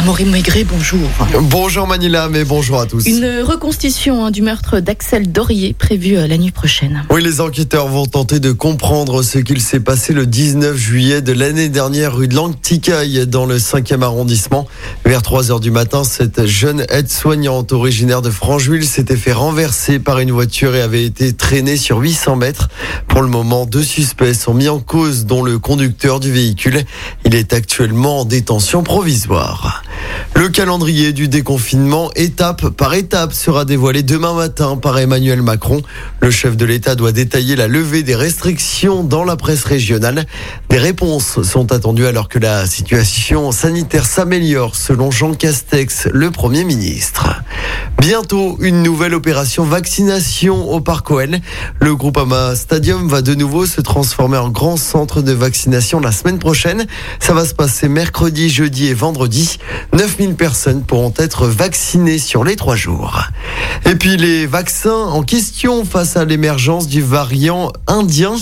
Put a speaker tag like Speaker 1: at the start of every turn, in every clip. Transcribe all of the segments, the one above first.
Speaker 1: Amaury Maigret, bonjour.
Speaker 2: Bonjour Manila, mais bonjour à tous.
Speaker 1: Une reconstitution hein, du meurtre d'Axel Dorier prévue euh, la nuit prochaine.
Speaker 2: Oui, les enquêteurs vont tenter de comprendre ce qu'il s'est passé le 19 juillet de l'année dernière rue de Lanticaille dans le 5e arrondissement. Vers 3 heures du matin, cette jeune aide-soignante originaire de Francheville s'était fait renverser par une voiture et avait été traînée sur 800 mètres. Pour le moment, deux suspects sont mis en cause, dont le conducteur du véhicule. Il est actuellement en détention provisoire. Le calendrier du déconfinement, étape par étape, sera dévoilé demain matin par Emmanuel Macron. Le chef de l'État doit détailler la levée des restrictions dans la presse régionale. Des réponses sont attendues alors que la situation sanitaire s'améliore, selon Jean Castex, le Premier ministre. Bientôt, une nouvelle opération vaccination au Parc OL. Le Groupama Stadium va de nouveau se transformer en grand centre de vaccination la semaine prochaine. Ça va se passer mercredi, jeudi et vendredi. 9000 personnes pourront être vaccinées sur les trois jours. Et puis les vaccins en question face à l'émergence du variant indien.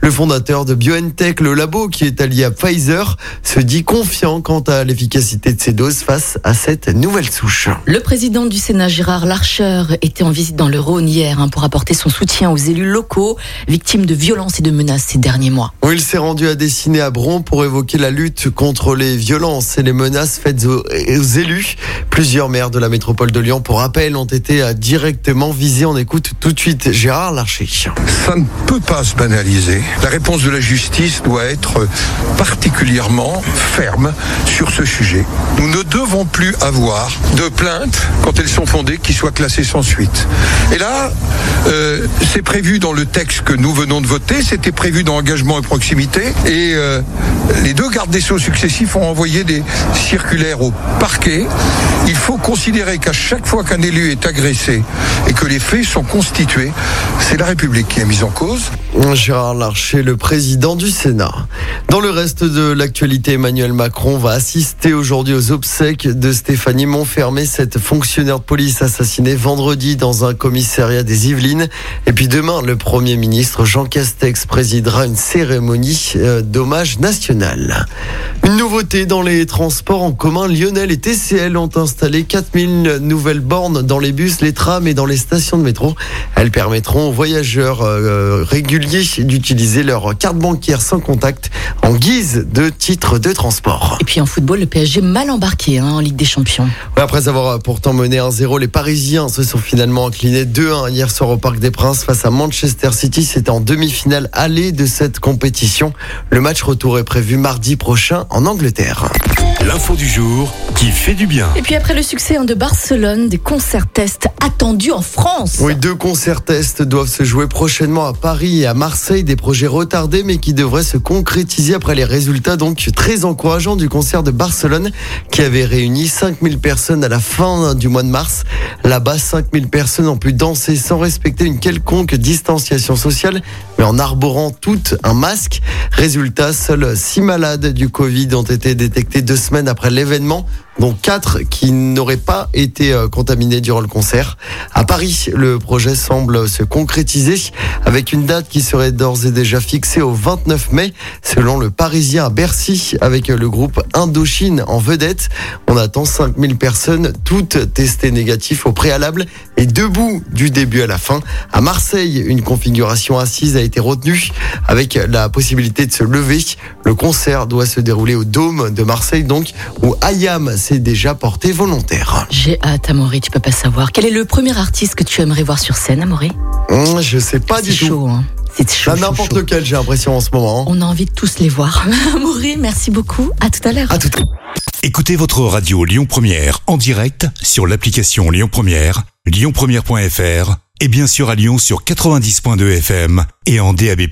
Speaker 2: Le fondateur de BioNTech, le labo qui est allié à Pfizer, se dit confiant quant à l'efficacité de ces doses face à cette nouvelle souche.
Speaker 1: Le président du Sénat, Gérard Larcher, était en visite dans le Rhône hier hein, pour apporter son soutien aux élus locaux victimes de violences et de menaces ces derniers mois.
Speaker 2: Oui, il s'est rendu à dessiner à Bron pour évoquer la lutte contre les violences et les menaces faites aux, aux élus. Plusieurs maires de la métropole de Lyon, pour rappel, ont été directement visés. On écoute tout de suite Gérard Larcher.
Speaker 3: Ça ne peut pas se banaliser. La réponse de la justice doit être particulièrement ferme sur ce sujet. Nous ne devons plus avoir de plaintes quand elles sont fondées qui soient classées sans suite. Et là, euh, c'est prévu dans le texte que nous venons de voter, c'était prévu dans engagement et proximité, et euh, les deux gardes des sceaux successifs ont envoyé des circulaires au parquet. Il faut considérer qu'à chaque fois qu'un élu est agressé et que les faits sont constitués, c'est la République qui est mise en cause.
Speaker 2: Gérard Larcher, le président du Sénat. Dans le reste de l'actualité, Emmanuel Macron va assister aujourd'hui aux obsèques de Stéphanie Montfermé, cette fonctionnaire de police assassinée vendredi dans un commissariat des Yvelines. Et puis demain, le Premier ministre Jean Castex présidera une cérémonie euh, d'hommage national. Une nouveauté dans les transports en commun, Lionel et TCL ont installé 4000 nouvelles bornes dans les bus, les trams et dans les stations de métro. Elles permettront aux voyageurs euh, réguliers d'utiliser leur carte bancaire sans contact en guise de titre de transport.
Speaker 1: Et puis en football, le PSG mal embarqué hein, en Ligue des Champions.
Speaker 2: Après avoir pourtant mené 1-0, les Parisiens se sont finalement inclinés 2-1 hier soir au Parc des Princes face à Manchester City. C'était en demi-finale allée de cette compétition. Le match retour est prévu mardi prochain en Angleterre.
Speaker 4: L'info du jour qui fait du bien.
Speaker 1: Et puis après le succès hein, de Barcelone, des concerts tests attendus en France.
Speaker 2: Oui, deux concerts tests doivent se jouer prochainement à Paris et à Marseille. Des projets retardés mais qui devraient se concrétiser après les résultats donc très encourageants du concert de Barcelone qui avait réuni 5000 personnes à la fin du mois de mars. Là-bas, 5000 personnes ont pu danser sans respecter une quelconque distanciation sociale mais en arborant tout un masque. Résultat, seuls 6 malades du Covid ont été détectés deux semaines après l'événement dont quatre qui n'auraient pas été euh, contaminés durant le concert. À Paris, le projet semble se concrétiser avec une date qui serait d'ores et déjà fixée au 29 mai, selon le Parisien à Bercy, avec le groupe Indochine en vedette. On attend 5000 personnes, toutes testées négatives au préalable et debout du début à la fin. À Marseille, une configuration assise a été retenue avec la possibilité de se lever. Le concert doit se dérouler au Dôme de Marseille, donc, où Ayam s'est déjà porté volontaire.
Speaker 1: J'ai hâte, Amaury, tu peux pas savoir. Quel est le premier artiste que tu aimerais voir sur scène, Amaury?
Speaker 2: Hum, je sais pas
Speaker 1: C'est
Speaker 2: du tout.
Speaker 1: chaud, hein. C'est chaud.
Speaker 2: Bah, N'importe
Speaker 1: chaud.
Speaker 2: lequel, j'ai l'impression en ce moment.
Speaker 1: On a envie de tous les voir. Amaury, merci beaucoup. À tout à l'heure.
Speaker 2: À tout à l'heure.
Speaker 4: Écoutez votre radio Lyon Première en direct sur l'application Lyon Première, lyonpremière.fr et bien sûr à Lyon sur 90.2 FM et en DAB+.